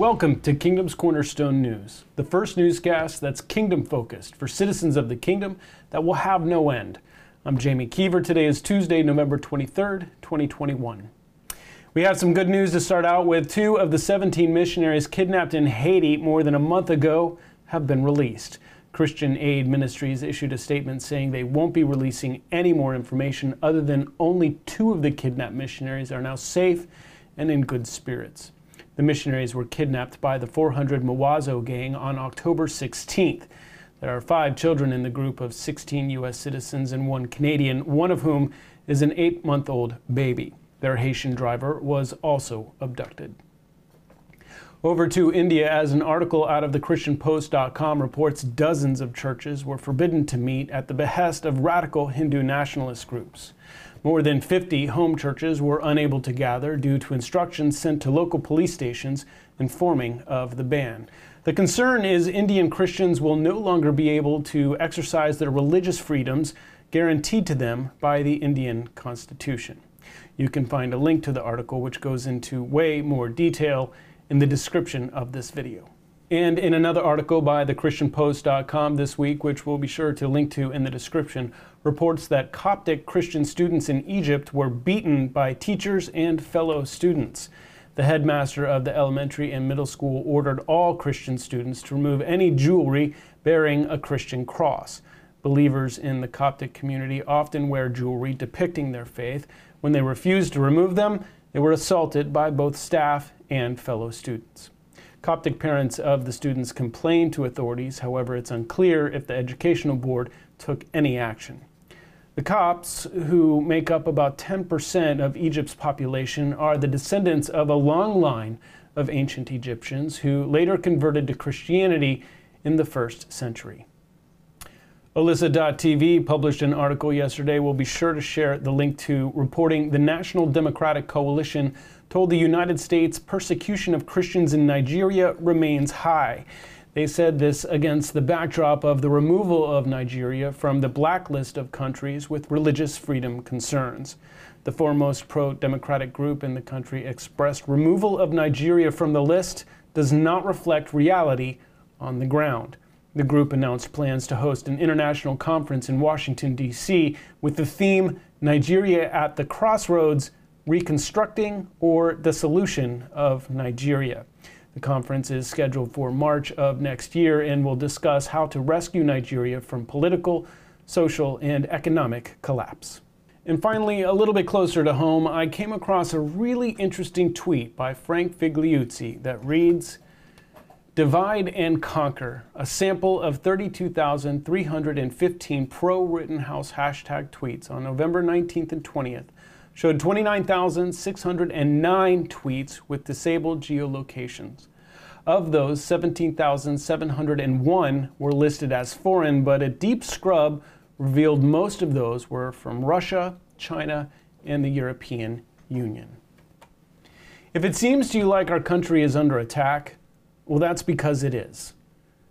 Welcome to Kingdom's Cornerstone News, the first newscast that's kingdom focused for citizens of the kingdom that will have no end. I'm Jamie Keever. Today is Tuesday, November 23rd, 2021. We have some good news to start out with. Two of the 17 missionaries kidnapped in Haiti more than a month ago have been released. Christian Aid Ministries issued a statement saying they won't be releasing any more information other than only two of the kidnapped missionaries are now safe and in good spirits. The missionaries were kidnapped by the 400 Mawozo gang on October 16th. There are five children in the group of 16 U.S. citizens and one Canadian, one of whom is an eight month old baby. Their Haitian driver was also abducted. Over to India, as an article out of the ChristianPost.com reports, dozens of churches were forbidden to meet at the behest of radical Hindu nationalist groups. More than 50 home churches were unable to gather due to instructions sent to local police stations informing of the ban. The concern is Indian Christians will no longer be able to exercise their religious freedoms guaranteed to them by the Indian Constitution. You can find a link to the article, which goes into way more detail in the description of this video. And in another article by thechristianpost.com this week, which we'll be sure to link to in the description, reports that Coptic Christian students in Egypt were beaten by teachers and fellow students. The headmaster of the elementary and middle school ordered all Christian students to remove any jewelry bearing a Christian cross. Believers in the Coptic community often wear jewelry depicting their faith. When they refused to remove them, they were assaulted by both staff and fellow students. Coptic parents of the students complained to authorities, however, it's unclear if the educational board took any action. The Copts, who make up about 10% of Egypt's population, are the descendants of a long line of ancient Egyptians who later converted to Christianity in the first century. Alyssa.tv published an article yesterday. We'll be sure to share the link to reporting the National Democratic Coalition told the United States persecution of Christians in Nigeria remains high. They said this against the backdrop of the removal of Nigeria from the blacklist of countries with religious freedom concerns. The foremost pro democratic group in the country expressed removal of Nigeria from the list does not reflect reality on the ground. The group announced plans to host an international conference in Washington, D.C., with the theme Nigeria at the Crossroads Reconstructing or the Solution of Nigeria. The conference is scheduled for March of next year and will discuss how to rescue Nigeria from political, social, and economic collapse. And finally, a little bit closer to home, I came across a really interesting tweet by Frank Figliuzzi that reads, Divide and Conquer, a sample of 32,315 pro Rittenhouse hashtag tweets on November 19th and 20th, showed 29,609 tweets with disabled geolocations. Of those, 17,701 were listed as foreign, but a deep scrub revealed most of those were from Russia, China, and the European Union. If it seems to you like our country is under attack, well, that's because it is.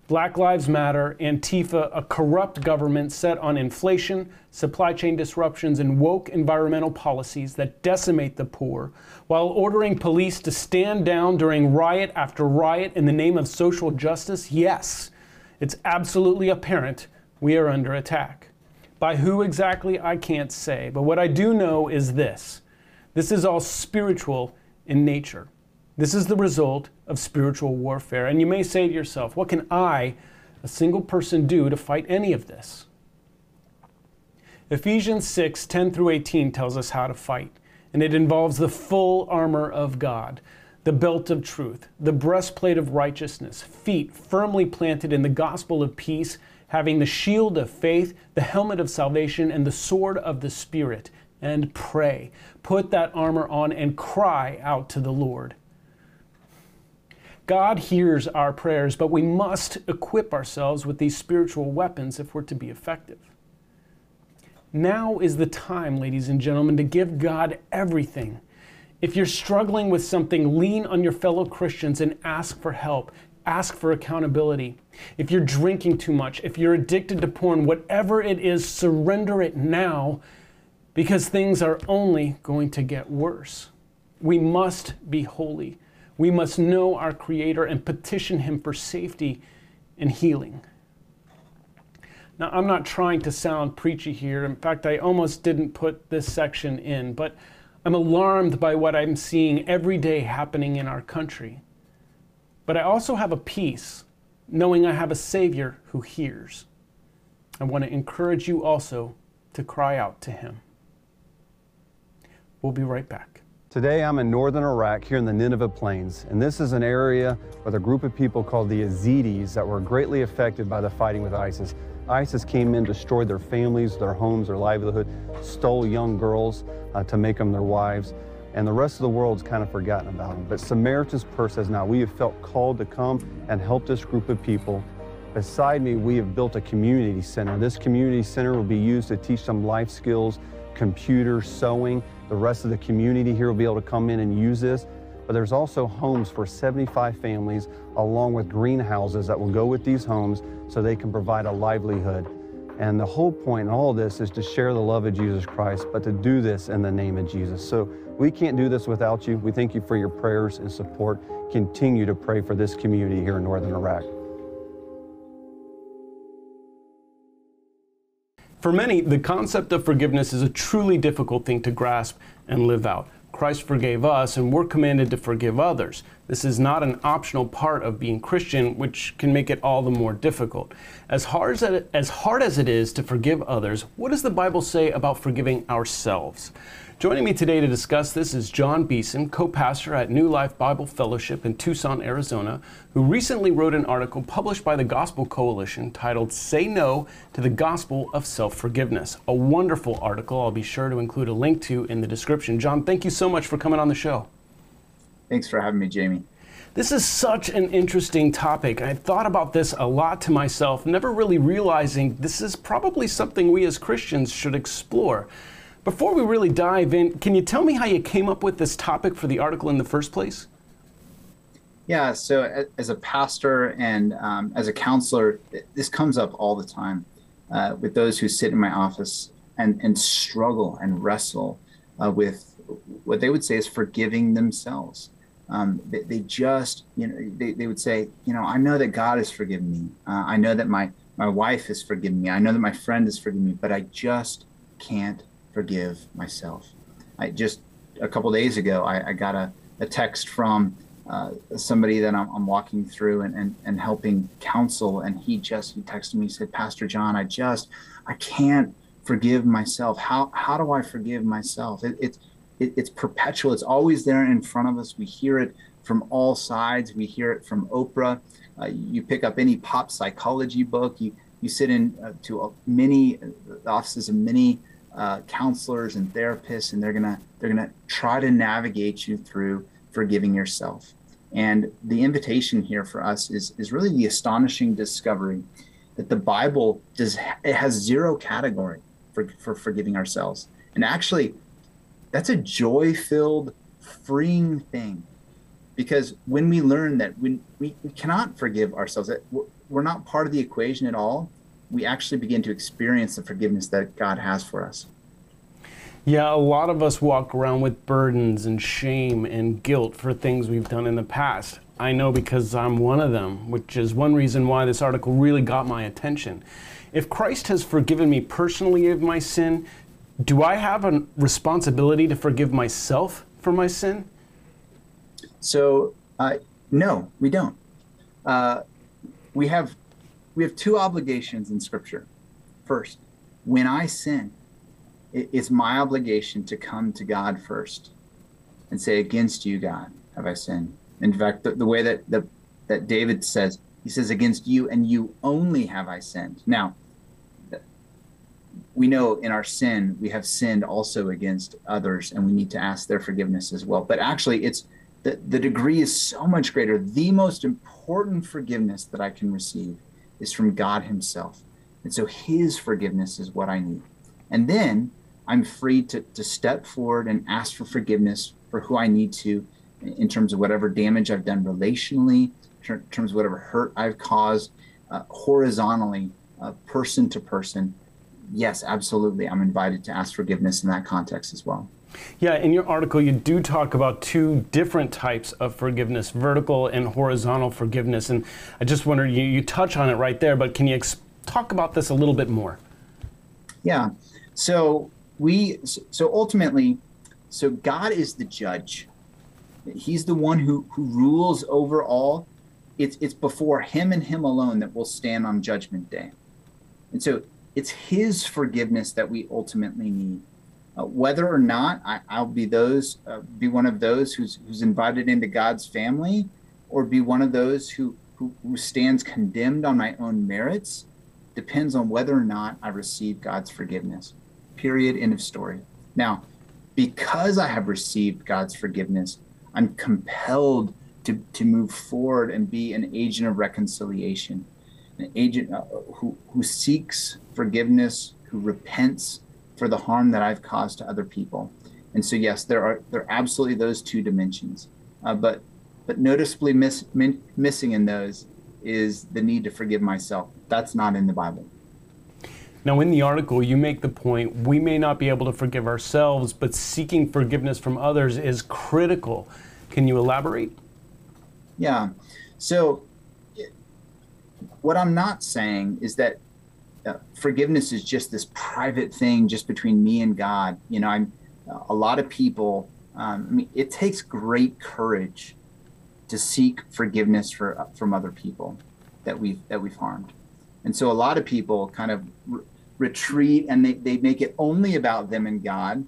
Black Lives Matter, Antifa, a corrupt government set on inflation, supply chain disruptions, and woke environmental policies that decimate the poor, while ordering police to stand down during riot after riot in the name of social justice, yes, it's absolutely apparent we are under attack. By who exactly, I can't say, but what I do know is this this is all spiritual in nature. This is the result of spiritual warfare. And you may say to yourself, what can I, a single person, do to fight any of this? Ephesians 6 10 through 18 tells us how to fight, and it involves the full armor of God, the belt of truth, the breastplate of righteousness, feet firmly planted in the gospel of peace, having the shield of faith, the helmet of salvation, and the sword of the Spirit, and pray. Put that armor on and cry out to the Lord. God hears our prayers, but we must equip ourselves with these spiritual weapons if we're to be effective. Now is the time, ladies and gentlemen, to give God everything. If you're struggling with something, lean on your fellow Christians and ask for help. Ask for accountability. If you're drinking too much, if you're addicted to porn, whatever it is, surrender it now because things are only going to get worse. We must be holy. We must know our Creator and petition Him for safety and healing. Now, I'm not trying to sound preachy here. In fact, I almost didn't put this section in, but I'm alarmed by what I'm seeing every day happening in our country. But I also have a peace knowing I have a Savior who hears. I want to encourage you also to cry out to Him. We'll be right back. Today I'm in northern Iraq here in the Nineveh Plains, and this is an area with a group of people called the Yazidis that were greatly affected by the fighting with ISIS. ISIS came in, destroyed their families, their homes, their livelihood, stole young girls uh, to make them their wives, and the rest of the world's kind of forgotten about them. But Samaritan's Purse says now we have felt called to come and help this group of people. Beside me, we have built a community center. This community center will be used to teach them life skills, computers, sewing, the rest of the community here will be able to come in and use this. But there's also homes for 75 families, along with greenhouses that will go with these homes so they can provide a livelihood. And the whole point in all this is to share the love of Jesus Christ, but to do this in the name of Jesus. So we can't do this without you. We thank you for your prayers and support. Continue to pray for this community here in northern Iraq. For many, the concept of forgiveness is a truly difficult thing to grasp and live out. Christ forgave us, and we're commanded to forgive others. This is not an optional part of being Christian, which can make it all the more difficult. As hard as, it, as hard as it is to forgive others, what does the Bible say about forgiving ourselves? Joining me today to discuss this is John Beeson, co pastor at New Life Bible Fellowship in Tucson, Arizona, who recently wrote an article published by the Gospel Coalition titled Say No to the Gospel of Self Forgiveness. A wonderful article I'll be sure to include a link to in the description. John, thank you so much for coming on the show. Thanks for having me, Jamie. This is such an interesting topic. I've thought about this a lot to myself, never really realizing this is probably something we as Christians should explore. Before we really dive in, can you tell me how you came up with this topic for the article in the first place? Yeah, so as a pastor and um, as a counselor, this comes up all the time uh, with those who sit in my office and, and struggle and wrestle uh, with what they would say is forgiving themselves. Um, they, they, just, you know, they, they would say, you know, I know that God has forgiven me. Uh, I know that my, my wife has forgiven me. I know that my friend has forgiven me, but I just can't forgive myself. I just a couple days ago, I, I got a, a, text from uh, somebody that I'm, I'm walking through and, and, and helping counsel, and he just he texted me, he said, Pastor John, I just I can't forgive myself. How how do I forgive myself? It, it's it, it's perpetual. It's always there in front of us. We hear it from all sides. We hear it from Oprah. Uh, you pick up any pop psychology book. You you sit in uh, to many uh, offices of many uh, counselors and therapists, and they're gonna they're gonna try to navigate you through forgiving yourself. And the invitation here for us is is really the astonishing discovery that the Bible does it has zero category for, for forgiving ourselves. And actually, that's a joy filled, freeing thing. Because when we learn that when we, we cannot forgive ourselves, that we're not part of the equation at all, we actually begin to experience the forgiveness that God has for us. Yeah, a lot of us walk around with burdens and shame and guilt for things we've done in the past. I know because I'm one of them, which is one reason why this article really got my attention. If Christ has forgiven me personally of my sin, do I have a responsibility to forgive myself for my sin? So, uh, no, we don't. Uh, we have we have two obligations in Scripture. First, when I sin, it's my obligation to come to God first and say, "Against you, God, have I sinned." In fact, the, the way that the, that David says, he says, "Against you and you only have I sinned." Now, we know in our sin we have sinned also against others, and we need to ask their forgiveness as well. But actually, it's the, the degree is so much greater. The most important forgiveness that I can receive is from God Himself. And so His forgiveness is what I need. And then I'm free to, to step forward and ask for forgiveness for who I need to in terms of whatever damage I've done relationally, in terms of whatever hurt I've caused uh, horizontally, uh, person to person. Yes, absolutely. I'm invited to ask forgiveness in that context as well. Yeah, in your article, you do talk about two different types of forgiveness vertical and horizontal forgiveness. And I just wondered, you, you touch on it right there, but can you ex- talk about this a little bit more? Yeah. So, we, so ultimately, so God is the judge. He's the one who, who rules over all. It's, it's before him and him alone that will stand on judgment day. And so it's his forgiveness that we ultimately need. Uh, whether or not I, will be those, uh, be one of those who's who's invited into God's family, or be one of those who, who who stands condemned on my own merits, depends on whether or not I receive God's forgiveness. Period. End of story. Now, because I have received God's forgiveness, I'm compelled to, to move forward and be an agent of reconciliation, an agent uh, who, who seeks forgiveness, who repents for the harm that I've caused to other people. And so, yes, there are there are absolutely those two dimensions, uh, but but noticeably miss, min, missing in those is the need to forgive myself. That's not in the Bible. Now, in the article, you make the point we may not be able to forgive ourselves, but seeking forgiveness from others is critical. Can you elaborate? Yeah. So, what I'm not saying is that uh, forgiveness is just this private thing just between me and God. You know, I'm a lot of people. Um, I mean, it takes great courage to seek forgiveness for from other people that we've that we've harmed, and so a lot of people kind of re- retreat and they, they make it only about them and God,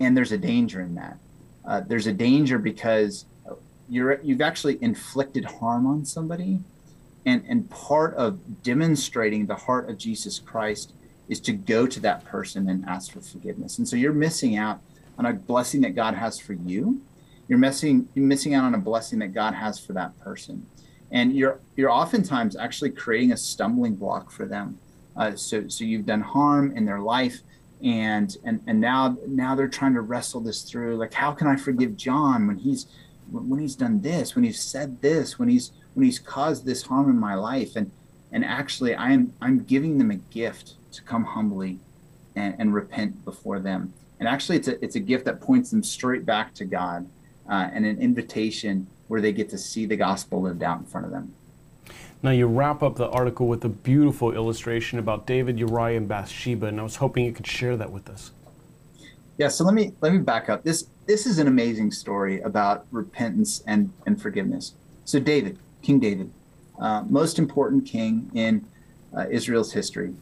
and there's a danger in that. Uh, there's a danger because you're you've actually inflicted harm on somebody and, and part of demonstrating the heart of Jesus Christ is to go to that person and ask for forgiveness. And so you're missing out on a blessing that God has for you. You're missing you're missing out on a blessing that God has for that person. And you're you're oftentimes actually creating a stumbling block for them. Uh, so so you've done harm in their life and and and now now they're trying to wrestle this through like how can I forgive John when he's when he's done this, when he's said this, when he's when he's caused this harm in my life. And and actually i'm i'm giving them a gift to come humbly and, and repent before them. And actually it's a it's a gift that points them straight back to god uh, and an invitation where they get to see the gospel lived out in front of them. Now you wrap up the article with a beautiful illustration about david uriah and bathsheba and i was hoping you could share that with us. Yeah so let me let me back up. This this is an amazing story about repentance and and forgiveness. So david King David, uh, most important king in uh, Israel's history.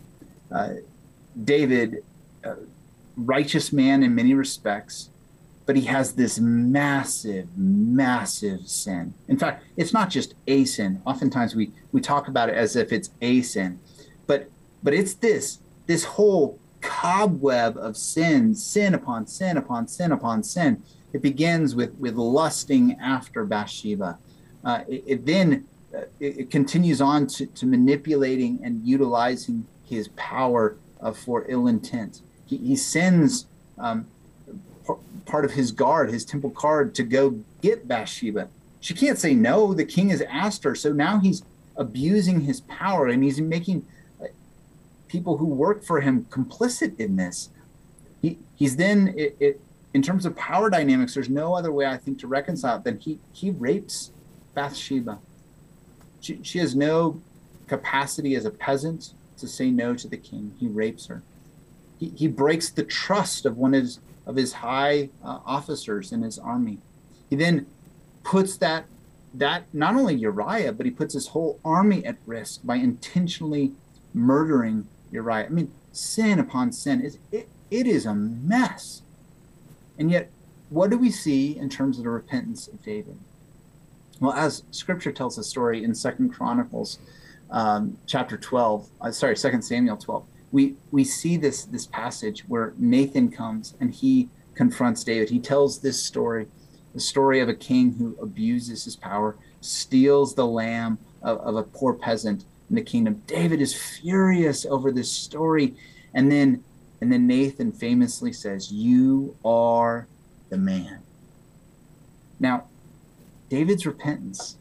Uh, David, uh, righteous man in many respects, but he has this massive, massive sin. In fact, it's not just a sin. Oftentimes we we talk about it as if it's a sin, but but it's this this whole cobweb of sin, sin upon sin upon sin upon sin. It begins with with lusting after Bathsheba uh, it, it, then uh, it, it, continues on to, to, manipulating and utilizing his power uh, for ill intent. He, he sends um, p- part of his guard, his temple guard, to go get Bathsheba. She can't say no. The king has asked her, so now he's abusing his power and he's making uh, people who work for him complicit in this. He, he's then it, it, in terms of power dynamics. There's no other way I think to reconcile it than he he rapes Bathsheba. She, she has no capacity as a peasant to say no to the king. He rapes her. He, he breaks the trust of one of his, of his high uh, officers in his army. He then puts that that not only Uriah, but he puts his whole army at risk by intentionally murdering Uriah. I mean, sin upon sin is it, it is a mess. And yet, what do we see in terms of the repentance of David? Well, as Scripture tells the story in Second Chronicles, um, chapter twelve, uh, sorry, Second Samuel twelve, we we see this this passage where Nathan comes and he confronts David. He tells this story, the story of a king who abuses his power, steals the lamb of, of a poor peasant in the kingdom. David is furious over this story, and then and then Nathan famously says, "You are the man." Now, David's repentance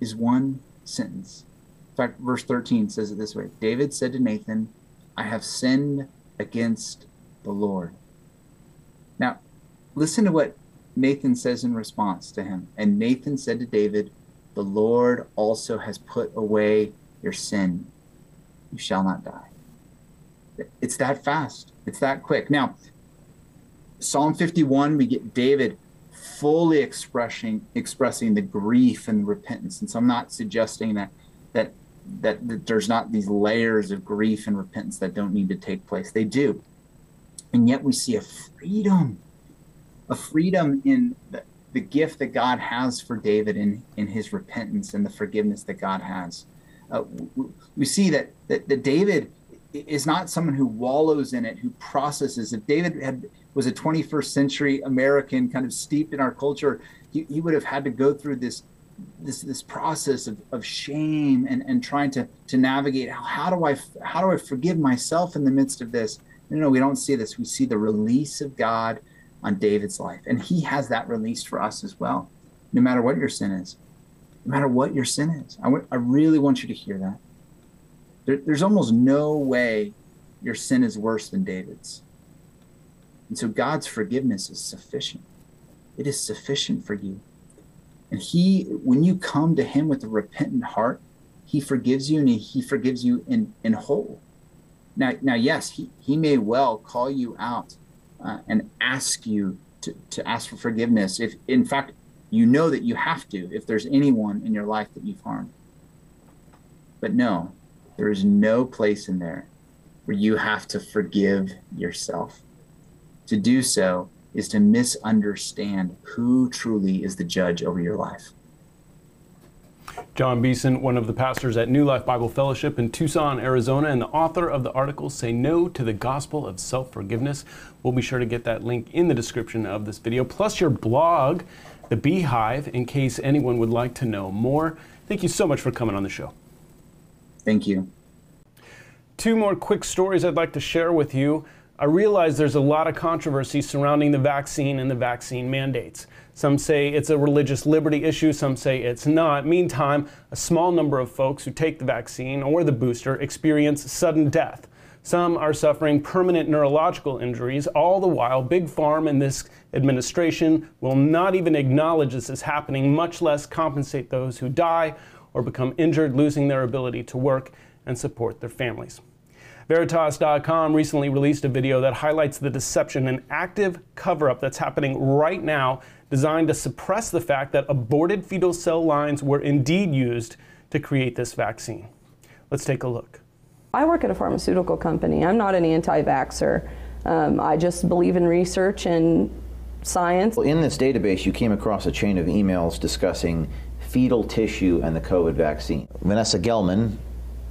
is one sentence. In fact, verse 13 says it this way David said to Nathan, I have sinned against the Lord. Now, listen to what Nathan says in response to him. And Nathan said to David, The Lord also has put away your sin. You shall not die. It's that fast, it's that quick. Now, Psalm 51, we get David fully expressing expressing the grief and repentance. And so I'm not suggesting that that that, that there's not these layers of grief and repentance that don't need to take place. They do. And yet we see a freedom, a freedom in the, the gift that God has for David in, in his repentance and the forgiveness that God has. Uh, we, see that, that, that David is not someone who wallows in it, who processes. If David had was a 21st century American, kind of steeped in our culture, he, he would have had to go through this this this process of, of shame and, and trying to to navigate how, how do I how do I forgive myself in the midst of this? No, no, we don't see this. We see the release of God on David's life, and He has that release for us as well. No matter what your sin is, no matter what your sin is, I, w- I really want you to hear that. There, there's almost no way your sin is worse than David's, and so God's forgiveness is sufficient. It is sufficient for you. And he, when you come to him with a repentant heart, he forgives you and he forgives you in, in whole. Now, now, yes, he, he may well call you out uh, and ask you to, to ask for forgiveness. If, in fact, you know that you have to, if there's anyone in your life that you've harmed. But no, there is no place in there where you have to forgive yourself. To do so is to misunderstand who truly is the judge over your life. John Beeson, one of the pastors at New Life Bible Fellowship in Tucson, Arizona, and the author of the article Say No to the Gospel of Self Forgiveness. We'll be sure to get that link in the description of this video, plus your blog, The Beehive, in case anyone would like to know more. Thank you so much for coming on the show. Thank you. Two more quick stories I'd like to share with you. I realize there's a lot of controversy surrounding the vaccine and the vaccine mandates. Some say it's a religious liberty issue, some say it's not. Meantime, a small number of folks who take the vaccine or the booster experience sudden death. Some are suffering permanent neurological injuries, all the while, Big Pharma and this administration will not even acknowledge this is happening, much less compensate those who die or become injured, losing their ability to work and support their families. Veritas.com recently released a video that highlights the deception and active cover up that's happening right now, designed to suppress the fact that aborted fetal cell lines were indeed used to create this vaccine. Let's take a look. I work at a pharmaceutical company. I'm not an anti vaxxer. Um, I just believe in research and science. In this database, you came across a chain of emails discussing fetal tissue and the COVID vaccine. Vanessa Gelman,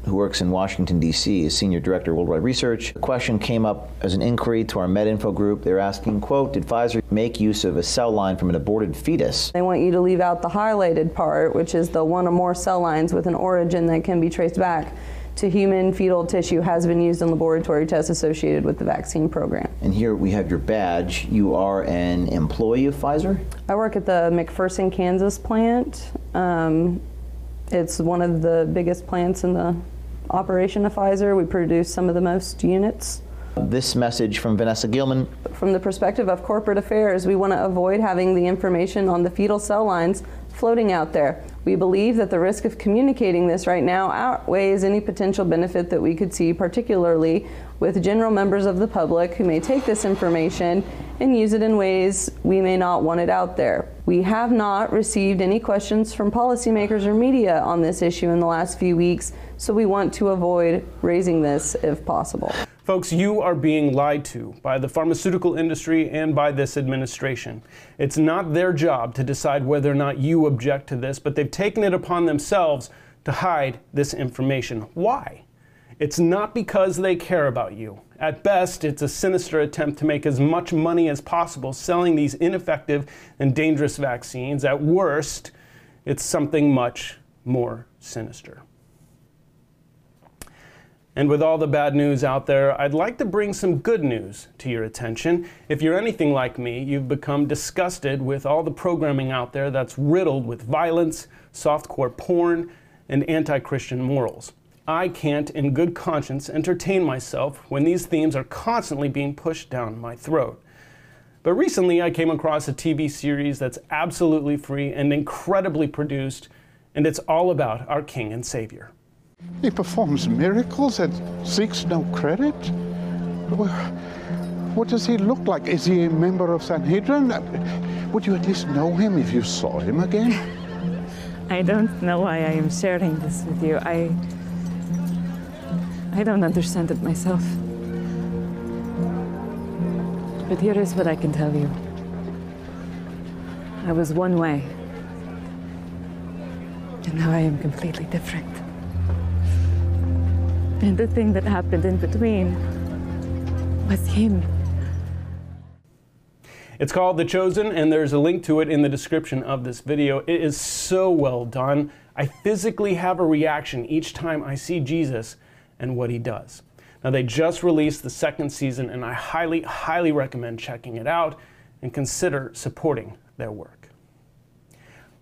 who works in Washington, D.C., is Senior Director of Worldwide Research. The question came up as an inquiry to our MedInfo group. They're asking, quote, did Pfizer make use of a cell line from an aborted fetus? They want you to leave out the highlighted part, which is the one or more cell lines with an origin that can be traced back to human fetal tissue has been used in laboratory tests associated with the vaccine program. And here we have your badge. You are an employee of Pfizer? I work at the McPherson, Kansas plant. Um, it's one of the biggest plants in the operation of Pfizer. We produce some of the most units. This message from Vanessa Gelman. From the perspective of corporate affairs, we want to avoid having the information on the fetal cell lines floating out there. We believe that the risk of communicating this right now outweighs any potential benefit that we could see, particularly with general members of the public who may take this information and use it in ways we may not want it out there. We have not received any questions from policymakers or media on this issue in the last few weeks, so we want to avoid raising this if possible. Folks, you are being lied to by the pharmaceutical industry and by this administration. It's not their job to decide whether or not you object to this, but they've taken it upon themselves to hide this information. Why? It's not because they care about you. At best, it's a sinister attempt to make as much money as possible selling these ineffective and dangerous vaccines. At worst, it's something much more sinister. And with all the bad news out there, I'd like to bring some good news to your attention. If you're anything like me, you've become disgusted with all the programming out there that's riddled with violence, softcore porn, and anti Christian morals. I can't, in good conscience, entertain myself when these themes are constantly being pushed down my throat. But recently I came across a TV series that's absolutely free and incredibly produced, and it's all about our King and Savior. He performs miracles and seeks no credit. What does he look like? Is he a member of Sanhedrin? Would you at least know him if you saw him again? I don't know why I am sharing this with you. I. I don't understand it myself. But here is what I can tell you I was one way, and now I am completely different. And the thing that happened in between was him. It's called The Chosen, and there's a link to it in the description of this video. It is so well done. I physically have a reaction each time I see Jesus and what he does. Now, they just released the second season, and I highly, highly recommend checking it out and consider supporting their work.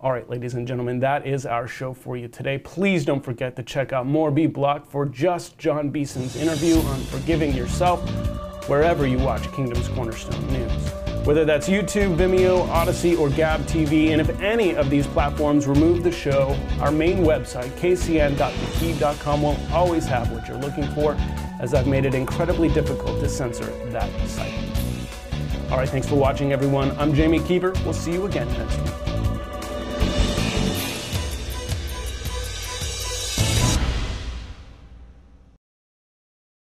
All right, ladies and gentlemen, that is our show for you today. Please don't forget to check out more B Block for just John Beeson's interview on forgiving yourself wherever you watch Kingdom's Cornerstone News whether that's YouTube, Vimeo, Odysee, or Gab TV. And if any of these platforms remove the show, our main website, kcn.thekeeb.com, will always have what you're looking for, as I've made it incredibly difficult to censor that site. All right, thanks for watching, everyone. I'm Jamie Keever. We'll see you again next week.